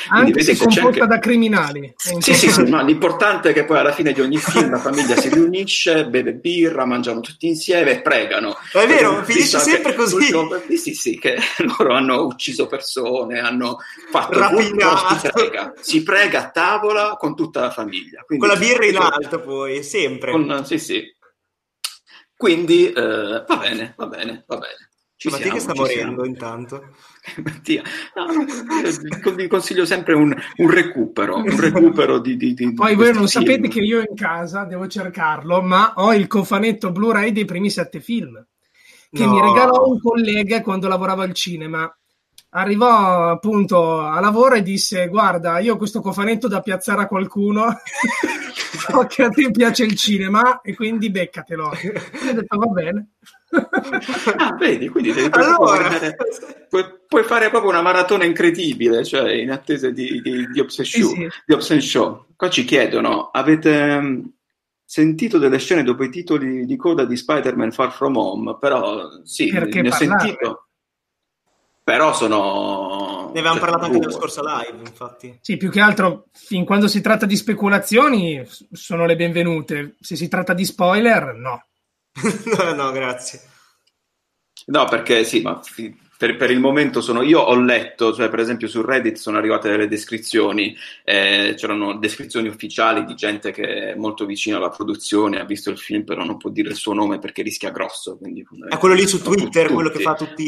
anche se composta anche... da criminali. Sì, sì, sì, ma l'importante è che poi alla fine di ogni film la famiglia si riunisce, beve birra, mangiano tutti insieme e pregano. È vero, finisce sempre così. Sì, sì, che loro hanno ucciso persone, hanno fatto Rapinato. Si prega. si prega a tavola con tutta la famiglia. Quindi, con la birra in alto poi, sempre. Con, sì, sì. Quindi eh, va bene, va bene, va bene. Ci Mattia siamo, che sta morendo siamo. intanto. Mattia, no, no, vi consiglio sempre un, un recupero, un recupero di, di, di Poi voi non film. sapete che io in casa devo cercarlo, ma ho il cofanetto Blu-ray dei primi sette film che no. mi regalò un collega quando lavorava al cinema. Arrivò appunto a lavoro e disse: Guarda, io ho questo cofanetto da piazzare a qualcuno. so che a te piace il cinema e quindi beccatelo. E ho detto: Va bene. ah, vedi, quindi devi allora... puoi, puoi, fare proprio una maratona incredibile, cioè in attesa di, di, di, Obsession, sì, sì. di Obsession Show. Qua ci chiedono, avete mm, sentito delle scene dopo i titoli di coda di Spider-Man Far From Home? Però sì, Perché ne ho sentito. Però sono... Ne avevamo cioè, parlato anche nella scorsa live, infatti. Sì, più che altro, fin quando si tratta di speculazioni, sono le benvenute. Se si tratta di spoiler, no. no, no, grazie. No, perché sì, ma per, per, il momento sono io ho letto, cioè per esempio su Reddit sono arrivate delle descrizioni, eh, c'erano descrizioni ufficiali di gente che è molto vicina alla produzione, ha visto il film, però non può dire il suo nome perché rischia grosso. Quindi, è quello lì su Twitter, quello che fa tutte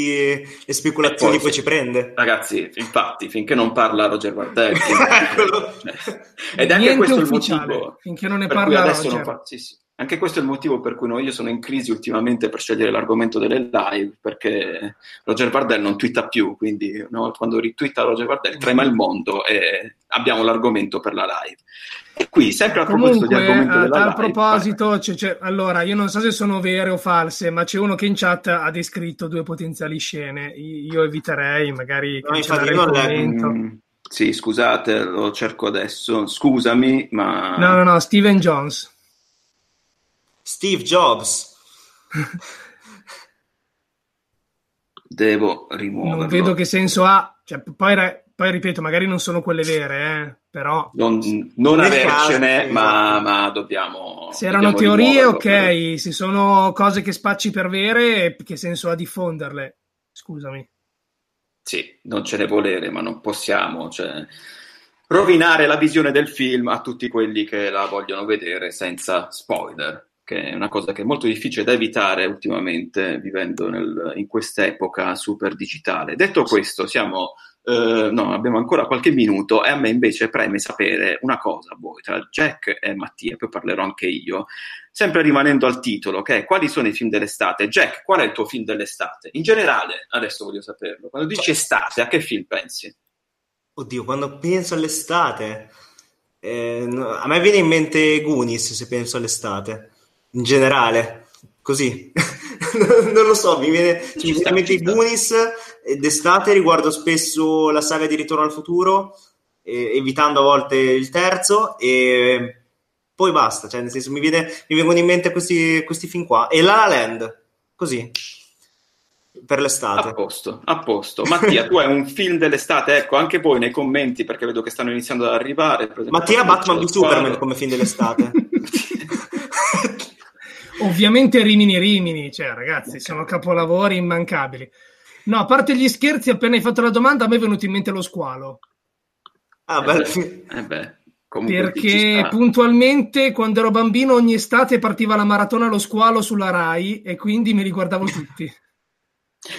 le speculazioni, poi, poi ci prende. Ragazzi, infatti, finché non parla Roger Vardelli, cioè, ed è anche questo il motivo. Finché non ne parla Roger. Non fa, sì, sì. Anche questo è il motivo per cui io sono in crisi ultimamente per scegliere l'argomento delle live, perché Roger Bardell non twitta più, quindi no, quando ritwitta Roger Bardell trema il mondo e abbiamo l'argomento per la live. E qui, sempre a proposito Comunque, di argomento a della tal proposito, c'è, c'è, allora, io non so se sono vere o false, ma c'è uno che in chat ha descritto due potenziali scene. Io eviterei magari no, infatti, il commento. Mm, sì, scusate, lo cerco adesso. Scusami, ma... No, no, no, Steven Jones. Steve Jobs. Devo rimuoverlo. Non vedo che senso ha. Cioè, poi, poi, ripeto, magari non sono quelle vere, eh, però... Non, non avercene, caso, ma, ma, dobbiamo... Se erano dobbiamo teorie, ok. Per... Se sono cose che spacci per vere, che senso ha diffonderle? Scusami. Sì, non ce ne volere, ma non possiamo, cioè rovinare la visione del film a tutti quelli che la vogliono vedere senza spoiler che è una cosa che è molto difficile da evitare ultimamente vivendo nel, in quest'epoca super digitale. Detto questo, siamo, eh, no, abbiamo ancora qualche minuto e a me invece preme sapere una cosa a voi, tra Jack e Mattia, poi parlerò anche io, sempre rimanendo al titolo, che è quali sono i film dell'estate? Jack, qual è il tuo film dell'estate? In generale, adesso voglio saperlo, quando dici estate, a che film pensi? Oddio, quando penso all'estate, eh, no, a me viene in mente Goonies se penso all'estate, in generale, così. non lo so, mi viene, mi viene in mente i Goonies, d'estate riguardo spesso la saga di Ritorno al futuro, eh, evitando a volte il terzo, e poi basta, cioè nel senso mi, viene, mi vengono in mente questi, questi film qua. E La La Land, così per l'estate. A posto, a posto. Mattia, tu hai un film dell'estate, ecco, anche voi nei commenti, perché vedo che stanno iniziando ad arrivare. Mattia Batman di Superman come film dell'estate. Ovviamente Rimini Rimini, cioè ragazzi, sono capolavori immancabili. No, a parte gli scherzi, appena hai fatto la domanda, a me è venuto in mente lo squalo. Ah, beh, eh beh. Perché puntualmente quando ero bambino ogni estate partiva la maratona allo squalo sulla Rai e quindi mi riguardavo tutti.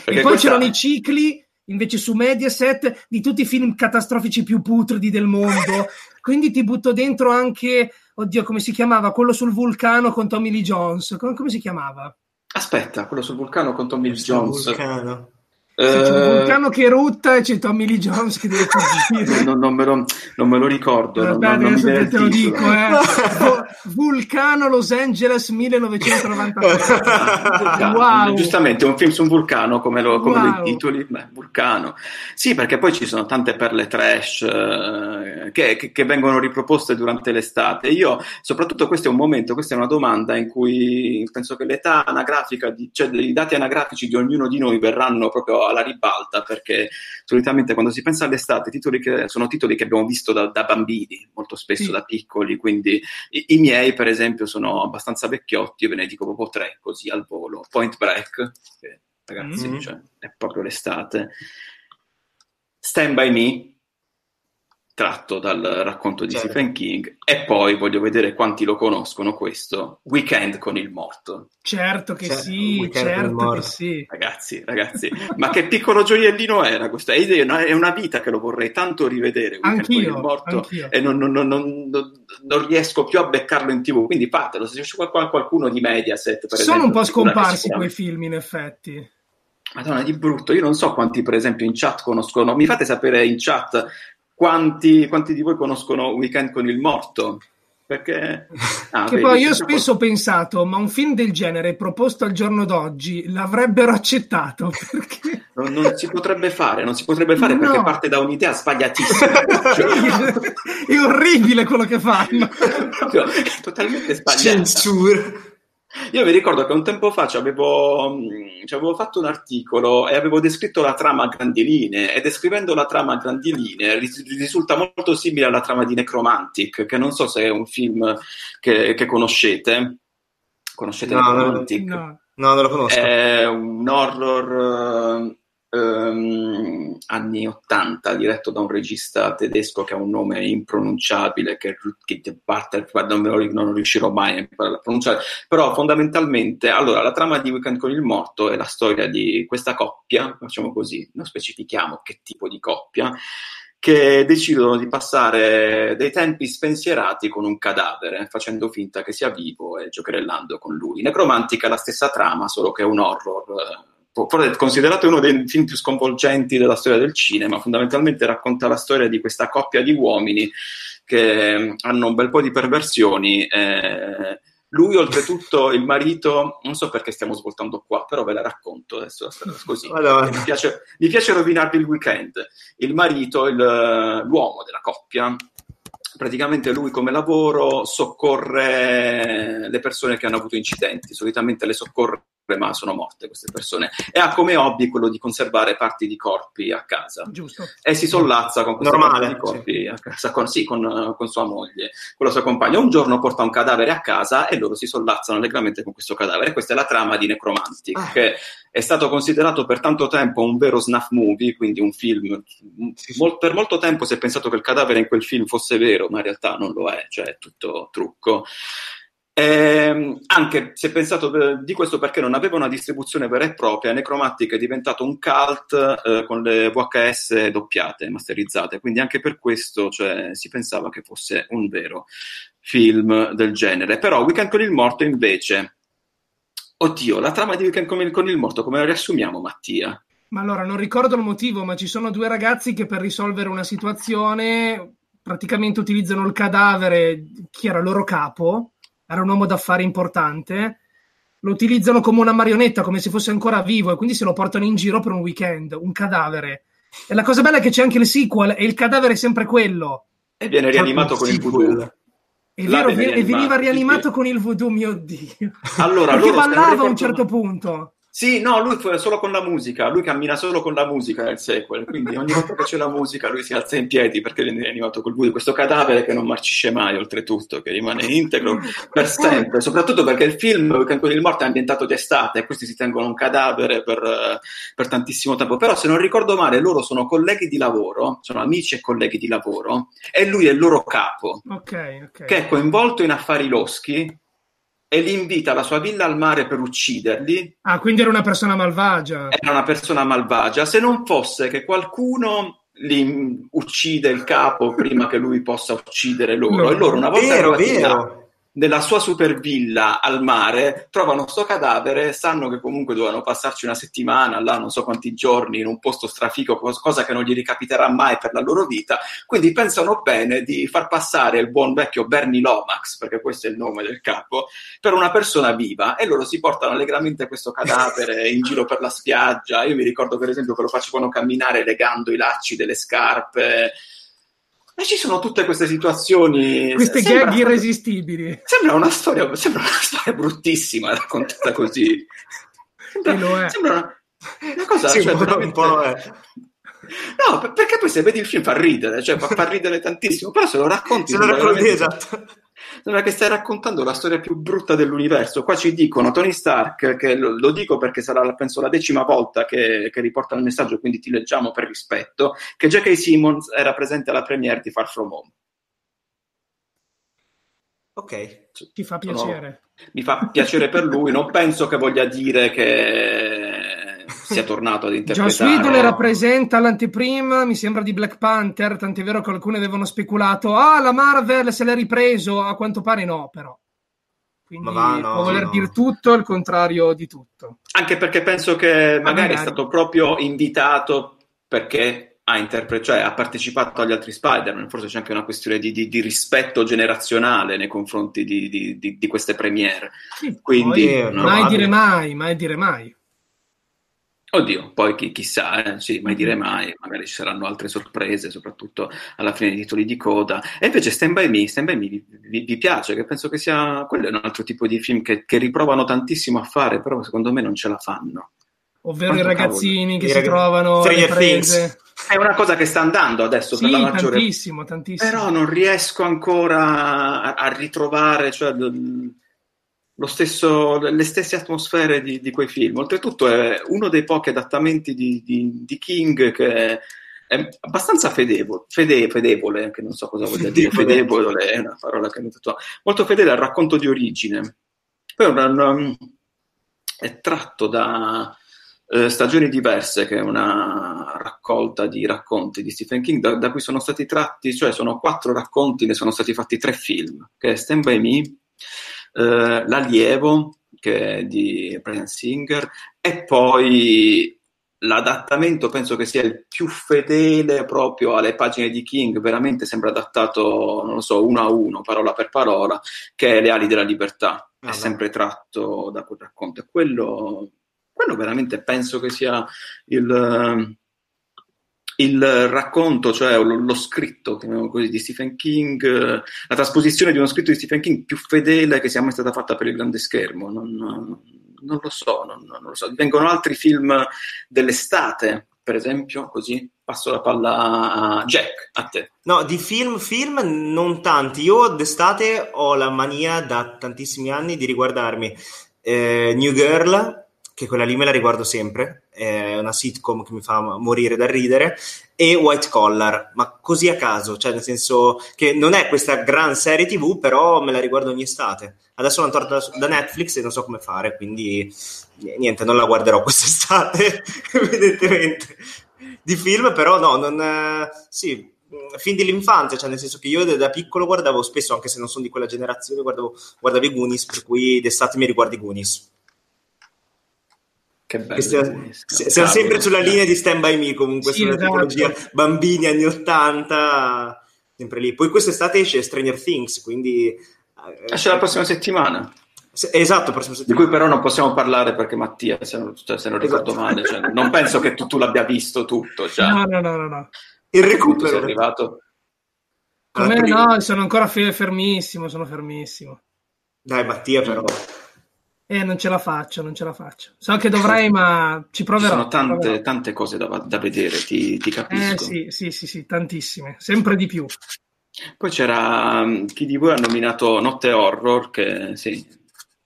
Perché e poi questa... c'erano i cicli invece su Mediaset di tutti i film catastrofici più putridi del mondo. Quindi ti butto dentro anche, oddio, come si chiamava? Quello sul vulcano con Tommy Lee Jones. Come, come si chiamava? Aspetta, quello sul vulcano con Tommy Lee Jones. Vulcano. C'è un vulcano che rutta e c'è Tommy Lee Jones che deve fuggire. non, non, me lo, non, me lo, ricordo. Aspetta, non, adesso te, te lo dico. Eh. vulcano Los Angeles 1993. wow. Giustamente, un film su un vulcano come, lo, come wow. dei titoli. Beh, vulcano. Sì, perché poi ci sono tante perle trash eh, che, che, che, vengono riproposte durante l'estate. Io, soprattutto questo è un momento, questa è una domanda in cui penso che l'età anagrafica, di, cioè i dati anagrafici di ognuno di noi verranno proprio alla ribalta perché solitamente quando si pensa all'estate titoli che, sono titoli che abbiamo visto da, da bambini, molto spesso sì. da piccoli, quindi i, i, miei per esempio sono abbastanza vecchiotti, io ve ne dico proprio tre così al volo. Point Break, che ragazzi mm-hmm. cioè, è proprio l'estate. Stand By Me, tratto dal racconto di certo. Stephen King e poi voglio vedere quanti lo conoscono questo Weekend con il morto certo che certo, sì certo che sì ragazzi ragazzi ma che piccolo gioiellino era questo è una, è una vita che lo vorrei tanto rivedere Weekend anch'io, con il morto anch'io. e non, non, non, non, riesco più a beccarlo in tv quindi fatelo se c'è qualcuno di Mediaset per sono esempio, un po' scomparsi quei film in effetti Madonna, di brutto. Io non so quanti, per esempio, in chat conoscono. Mi fate sapere in chat quanti, quanti di voi conoscono Weekend con il morto? Perché... Ah, che vedi, poi io spesso ho pensato, ma un film del genere proposto al giorno d'oggi l'avrebbero accettato? Perché... Non, non, si potrebbe fare, non si potrebbe fare no. perché parte da un'idea sbagliatissima. è orribile quello che fanno. totalmente sbagliato. Censura. Io mi ricordo che un tempo fa ci avevo, mm, ci avevo, fatto un articolo e avevo descritto la trama a grandi linee e descrivendo la trama a grandi linee risulta molto simile alla trama di Necromantic, che non so se è un film che, che conoscete. Conoscete no, Necromantic? No. no, non lo conosco. È un horror ehm, anni 80, diretto da un regista tedesco che ha un nome impronunciabile, che è Rutger Barter, non, non riuscirò mai a pronunciare, però fondamentalmente, allora, la trama di Weekend con il morto è la storia di questa coppia, facciamo così, non specifichiamo che tipo di coppia, che decidono di passare dei tempi spensierati con un cadavere, facendo finta che sia vivo e giocherellando con lui. Necromantica è la stessa trama, solo che è un horror eh, considerato uno dei film più sconvolgenti della storia del cinema, fondamentalmente racconta la storia di questa coppia di uomini che hanno un bel po' di perversioni. Eh, lui, oltretutto, il marito, non so perché stiamo svoltando qua, però ve la racconto adesso così. Allora. Mi, piace, mi piace rovinarvi il weekend. Il marito, il, l'uomo della coppia, praticamente lui come lavoro soccorre le persone che hanno avuto incidenti, solitamente le soccorre ma sono morte queste persone e ha come hobby quello di conservare parti di corpi a casa Giusto. e si sollazza con queste Normale, parti di corpi sì. a casa con, sì, con, con, sua moglie con la sua compagna un giorno porta un cadavere a casa e loro si sollazzano allegramente con questo cadavere questa è la trama di Necromantic ah. che è stato considerato per tanto tempo un vero snuff movie quindi un film sì, sì. Mol, per molto tempo si è pensato che il cadavere in quel film fosse vero ma in realtà non lo è cioè è tutto trucco eh, anche se pensato eh, di questo perché non aveva una distribuzione vera e propria, Necromantic è diventato un cult eh, con le VHS doppiate, masterizzate, quindi anche per questo cioè, si pensava che fosse un vero film del genere. Però Weekend con il morto invece, oddio, la trama di Weekend con il, con il morto come la riassumiamo Mattia? Ma allora non ricordo il motivo, ma ci sono due ragazzi che per risolvere una situazione praticamente utilizzano il cadavere, chi era il loro capo, era un uomo d'affari importante, lo utilizzano come una marionetta, come se fosse ancora vivo, e quindi se lo portano in giro per un weekend, un cadavere. E la cosa bella è che c'è anche il sequel, e il cadavere è sempre quello. E viene rianimato con il voodoo. È vero, e veniva rianimato con il voodoo, mio Dio. Allora, Perché ballava a un certo punto. Sì, no, lui fa solo con la musica, lui cammina solo con la musica nel sequel, quindi ogni volta che c'è la musica lui si alza in piedi perché viene rianimato col voodoo. Questo cadavere che non marcisce mai, oltretutto, che rimane integro per sempre, soprattutto perché il film con il morto è ambientato d'estate e questi si tengono un cadavere per, per, tantissimo tempo. Però se non ricordo male, loro sono colleghi di lavoro, sono amici e colleghi di lavoro, e lui è il loro capo, okay, okay. che è coinvolto in affari loschi e li invita alla sua villa al mare per ucciderli. Ah, quindi era una persona malvagia. Era una persona malvagia, se non fosse che qualcuno li uccide il capo prima che lui possa uccidere loro. No. E loro una volta vero, vero nella sua super villa al mare, trovano sto cadavere, sanno che comunque dovevano passarci una settimana, là non so quanti giorni, in un posto strafico, cosa che non gli ricapiterà mai per la loro vita, quindi pensano bene di far passare il buon vecchio Bernie Lomax, perché questo è il nome del capo, per una persona viva e loro si portano allegramente questo cadavere in giro per la spiaggia. Io mi ricordo per esempio che lo facevano camminare legando i lacci delle scarpe, e ci sono tutte queste situazioni. Queste sembra, gag irresistibili. Sembra una storia, sembra una storia bruttissima raccontata così. Sembra, lo è. Sembra una, una cosa. Sì, cioè, un, po', un po' lo è. No, perché poi se vedi il film fa ridere, cioè fa, fa ridere tantissimo, però se lo racconti... Se lo racconti, esatto. Sembra che stai raccontando la storia più brutta dell'universo. Qua ci dicono Tony Stark, che lo, lo dico perché sarà penso la decima volta che, che riporta il messaggio, quindi ti leggiamo per rispetto, che J.K. Simmons era presente alla premiere di Far From Home. Ok. Ti fa piacere. No, mi fa piacere per lui, non penso che voglia dire che sia tornato ad interpretare. Joss Whedon era presente all'anteprima, mi sembra di Black Panther, tant'è vero che alcuni avevano speculato, ah, la Marvel se l'è ripreso, a quanto pare no, però. Quindi va, no, può voler no. dire tutto il contrario di tutto. Anche perché penso che magari, magari. è stato proprio invitato perché ha, interpre- cioè, ha partecipato agli altri Spider-Man, forse c'è anche una questione di, di, di rispetto generazionale nei confronti di, di queste premiere. Sì, Quindi, mai dire mai, mai dire mai. Oddio, poi chi, chissà, eh? sì, mai dire mai, magari ci saranno altre sorprese, soprattutto alla fine dei titoli di coda. E invece Stand By Me, Stand By Me vi, vi, vi piace, che penso che sia, quello è un altro tipo di film che, che, riprovano tantissimo a fare, però secondo me non ce la fanno. Ovvero Quanto i ragazzini cavolo? che I si rag... trovano alle prese. È una cosa che sta andando adesso sì, per la maggiore. tantissimo, tantissimo. Però non riesco ancora a, a ritrovare, cioè stesso, le stesse atmosfere di, di, quei film. Oltretutto è uno dei pochi adattamenti di, di, di King che è abbastanza fedevole, fede, fedevole, che non so cosa voglia dire, fedevole è una parola che mi detto, molto fedele al racconto di origine. Poi una, è tratto da eh, Stagioni diverse, che è una raccolta di racconti di Stephen King, da, da, cui sono stati tratti, cioè sono quattro racconti, ne sono stati fatti tre film, che è Stand By Me, eh, L'allievo che è di Brian Singer e poi l'adattamento penso che sia il più fedele proprio alle pagine di King, veramente sembra adattato, non lo so, uno a uno, parola per parola, che è Le ali della libertà, ah, è sempre tratto da quel racconto. E quello, quello veramente penso che sia il, il racconto, cioè lo, scritto così, di Stephen King, la trasposizione di uno scritto di Stephen King più fedele che sia mai stata fatta per il grande schermo. Non, non lo so, non, non, lo so. Vengono altri film dell'estate, per esempio, così passo la palla a Jack, a te. No, di film, film non tanti. Io d'estate ho la mania da tantissimi anni di riguardarmi eh, New Girl, che quella lì me la riguardo sempre, è una sitcom che mi fa morire da ridere, e White Collar, ma così a caso, cioè nel senso che non è questa gran serie tv, però me la riguardo ogni estate. Adesso l'hanno tornata da Netflix e non so come fare, quindi niente, non la guarderò quest'estate, evidentemente. Di film, però no, non... sì, fin dell'infanzia, cioè nel senso che io da piccolo guardavo spesso, anche se non sono di quella generazione, guardavo, guardavo i Goonies, per cui d'estate mi riguardo i Goonies. Che bello. Stiamo, siamo sempre sulla linea di Stand By Me comunque, sì, sulla esatto. tipologia bambini anni 80, sempre lì. Poi quest'estate esce Stranger Things, quindi... Eh, esce la prossima settimana. Esatto, prossima settimana. Di cui però non possiamo parlare perché Mattia, se non, cioè, se non ricordo esatto. male, cioè, non penso che tu, tu, l'abbia visto tutto. Cioè. No, no, no, no. no. Il recupero. Sei arrivato? Come no, sono ancora fermissimo, sono fermissimo. Dai Mattia però... Eh, non ce la faccio, non ce la faccio. So che dovrei, ma ci proverò. Ci sono tante, proverò. tante cose da, da vedere, ti, ti, capisco. Eh sì, sì, sì, sì, tantissime, sempre di più. Poi c'era mm, chi di voi ha nominato Notte Horror, che sì,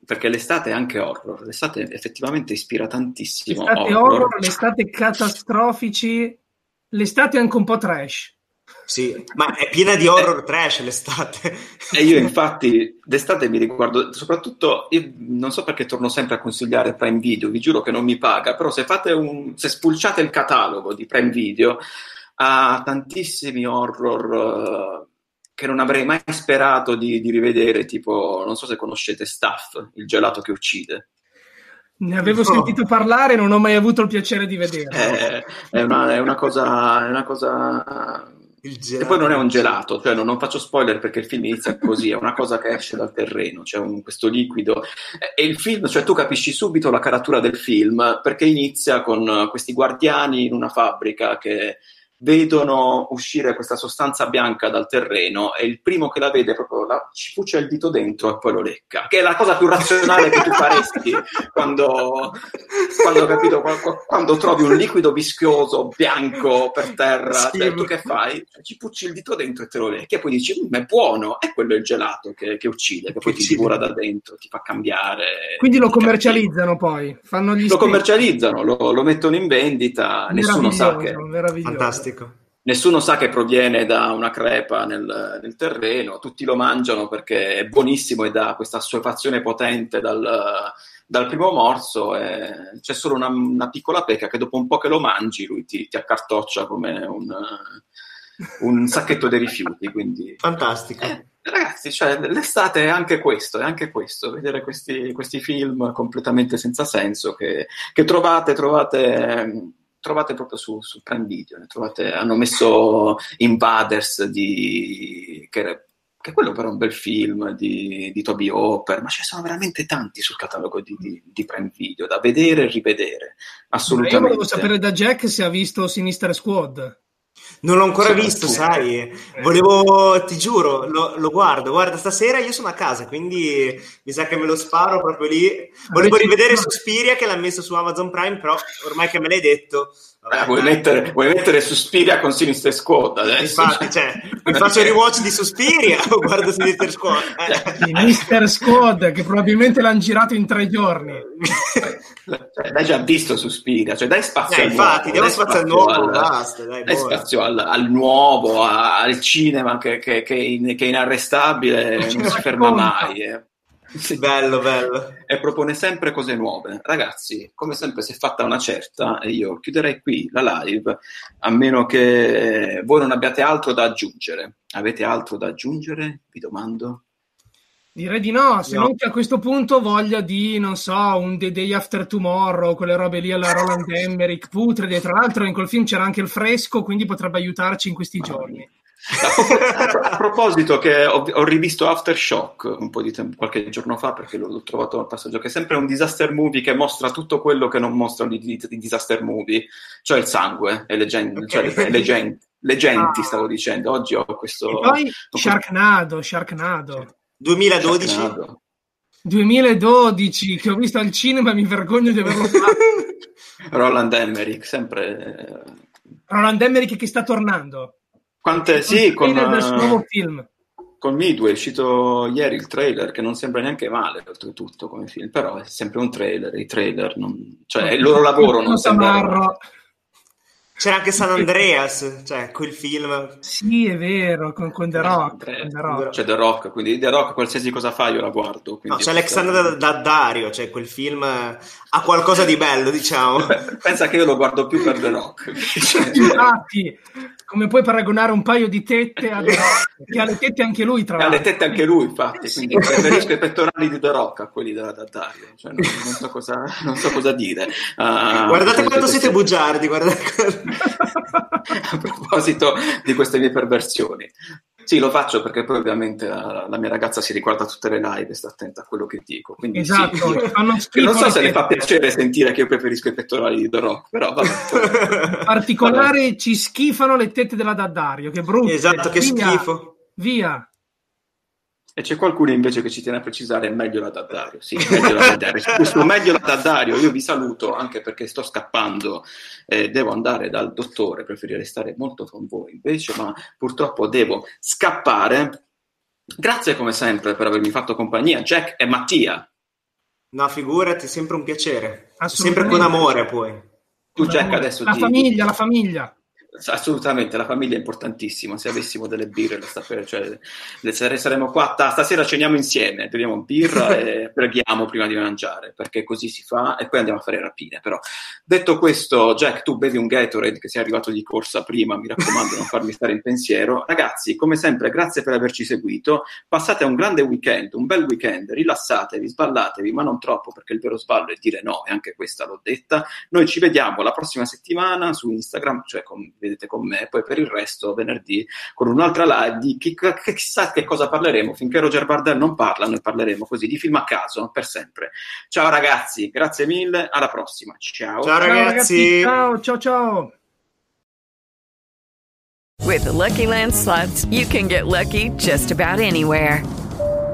perché l'estate è anche horror. L'estate effettivamente ispira tantissimo. L'estate horror, horror l'estate catastrofici, l'estate è anche un po' trash. Sì, ma è piena di horror eh, trash l'estate. E io infatti d'estate mi riguardo, soprattutto, io non so perché torno sempre a consigliare Prime Video, vi giuro che non mi paga, però se fate un, se spulciate il catalogo di Prime Video, ha tantissimi horror uh, che non avrei mai sperato di, di rivedere, tipo, non so se conoscete Staff, il gelato che uccide. Ne avevo no. sentito parlare, non ho mai avuto il piacere di vedere. È, è, una, è una cosa, è una cosa e poi non è un gelato, cioè non, non, faccio spoiler perché il film inizia così, è una cosa che esce dal terreno, c'è cioè questo liquido. E il film, cioè tu capisci subito la caratura del film perché inizia con questi guardiani in una fabbrica che vedono uscire questa sostanza bianca dal terreno e il primo che la vede proprio la, ci puccia il dito dentro e poi lo lecca, che è la cosa più razionale che tu faresti quando, quando, capito, quando, quando, trovi un liquido vischioso bianco per terra, sì, cioè, tu che fai? Ci pucci il dito dentro e te lo lecchi e poi dici, mm, è buono, è quello il gelato che, che uccide, che, che poi uccide. ti divora da dentro, ti fa cambiare. Quindi lo commercializzano poi? Fanno gli lo commercializzano, lo, lo, mettono in vendita, nessuno sa che... Fantastico Nessuno sa che proviene da una crepa nel, nel, terreno, tutti lo mangiano perché è buonissimo e dà questa assuefazione potente dal, dal primo morso. c'è solo una, una, piccola peca che dopo un po' che lo mangi lui ti, ti accartoccia come un, un, sacchetto dei rifiuti. Quindi, Fantastico. Eh, ragazzi, cioè, l'estate è anche questo, è anche questo, vedere questi, questi film completamente senza senso che, che trovate, trovate trovate proprio su, su Prime Video, trovate, hanno messo Invaders di, che, che quello però è un bel film di, di Toby Hopper, ma ce ne sono veramente tanti sul catalogo di, di, di Prime Video da vedere e rivedere. Assolutamente. Io volevo sapere da Jack se ha visto Sinister Squad. Non l'ho ancora visto, sai. Volevo, ti giuro, lo, lo, guardo. Guarda, stasera io sono a casa, quindi mi sa che me lo sparo proprio lì. Volevo rivedere Suspiria che l'ha messo su Amazon Prime, però ormai che me l'hai detto, Vabbè, vuoi, mettere, vuoi, mettere, Suspiria con Sinister Squad adesso? Infatti, cioè, mi faccio il rewatch di Suspiria o guardo Sinister Squad? Eh. Sinister Squad, che probabilmente l'hanno girato in tre giorni. Cioè, dai già visto Suspiria, cioè dai spazio eh, al infatti, nuovo. Diamo spazio al nuovo, al, basta, dai, dai spazio al, al nuovo, a, al cinema che, che, che, in, che, è inarrestabile, non si ferma mai. Eh. Sì. Bello, bello. E propone sempre cose nuove. Ragazzi, come sempre, si è fatta una certa, e io chiuderei qui la live, a meno che voi non abbiate altro da aggiungere. Avete altro da aggiungere? Vi domando. Direi di no, se no. non che a questo punto voglia di, non so, un The Day After Tomorrow, quelle robe lì alla Roland Emmerich, putrede. Tra l'altro in quel film c'era anche il fresco, quindi potrebbe aiutarci in questi giorni. A proposito, che ho, ho, rivisto Aftershock un po' di tempo, qualche giorno fa perché l'ho, l'ho trovato al passaggio, che è sempre un disaster movie che mostra tutto quello che non mostrano i, i disaster movie, cioè il sangue e le, gen- okay. cioè le, le, gen- le genti, ah. stavo dicendo. Oggi ho questo. E poi Sharknado, Sharknado. 2012. Sharknado. 2012 che ho visto al cinema e mi vergogno di averlo fatto. Roland Emmerich, sempre. Roland Emmerich che sta tornando. Quante, sì, con, nuovo film. con Midway è uscito ieri il trailer che non sembra neanche male oltretutto come film, però è sempre un trailer, i trailer, non, cioè il loro lavoro non sembra... C'era anche San Andreas, cioè quel film. Sì, è vero, con, con The, Rock, con The Rock. C'è The Rock, quindi The Rock qualsiasi cosa fa io la guardo. No, c'è Alexander Daddario, cioè quel film ha qualcosa di bello, diciamo. Pensa che io lo guardo più per The Rock. Infatti, come puoi paragonare un paio di tette a che ha le tette anche lui, tra Ha l'altro. le tette anche lui, infatti, quindi preferisco i pettorali di The Rock a quelli della Daddario. Cioè, non, non so cosa, non so cosa dire. Ah, Guardate quanto siete bugiardi, guardate. a proposito di queste mie perversioni. Sì, lo faccio perché poi ovviamente la, la mia ragazza si riguarda tutte le live e sta attenta a quello che dico. Quindi Esatto, sì, io- fanno che schifo non so se le fa piacere sentire che io preferisco i pettorali di The Rock, però vabbè. In particolare ci schifano le tette della Daddario, che brutte. esatto, che Via, schifo. Via. E c'è qualcuno invece che ci tiene a precisare meglio la Daddario. Sì, meglio la Daddario. Questo meglio la Daddario, io vi saluto anche perché sto scappando, eh, devo andare dal dottore, preferirei stare molto con voi invece, ma purtroppo devo scappare. Grazie come sempre per avermi fatto compagnia, Jack e Mattia. No, figurati, sempre un piacere. Sempre con amore poi. Tu Jack adesso La di- famiglia, la famiglia. Assolutamente, la famiglia è importantissima. Se avessimo delle birre, le sta- cioè, le sare- saremo qua. ta- Stasera ceniamo insieme, beviamo birra e preghiamo prima di mangiare, perché così si fa e poi andiamo a fare rapine. Però, detto questo, Jack, tu bevi un Gatorade che sei arrivato di corsa prima. Mi raccomando, non farmi stare in pensiero. Ragazzi, come sempre, grazie per averci seguito. Passate un grande weekend, un bel weekend. Rilassatevi, sballatevi, ma non troppo, perché il vero sballo è dire no, e anche questa l'ho detta. Noi ci vediamo la prossima settimana su Instagram, cioè con- vedete con me, poi per il resto venerdì con un'altra live di chi, chissà che cosa parleremo. Finché Roger Bardell non parla, noi parleremo così di film a caso per sempre. Ciao ragazzi, grazie mille, alla prossima. Ciao. Ciao Ciao ragazzi. Ciao, ciao, ciao. With the Lucky Land slots, you can get lucky just about anywhere.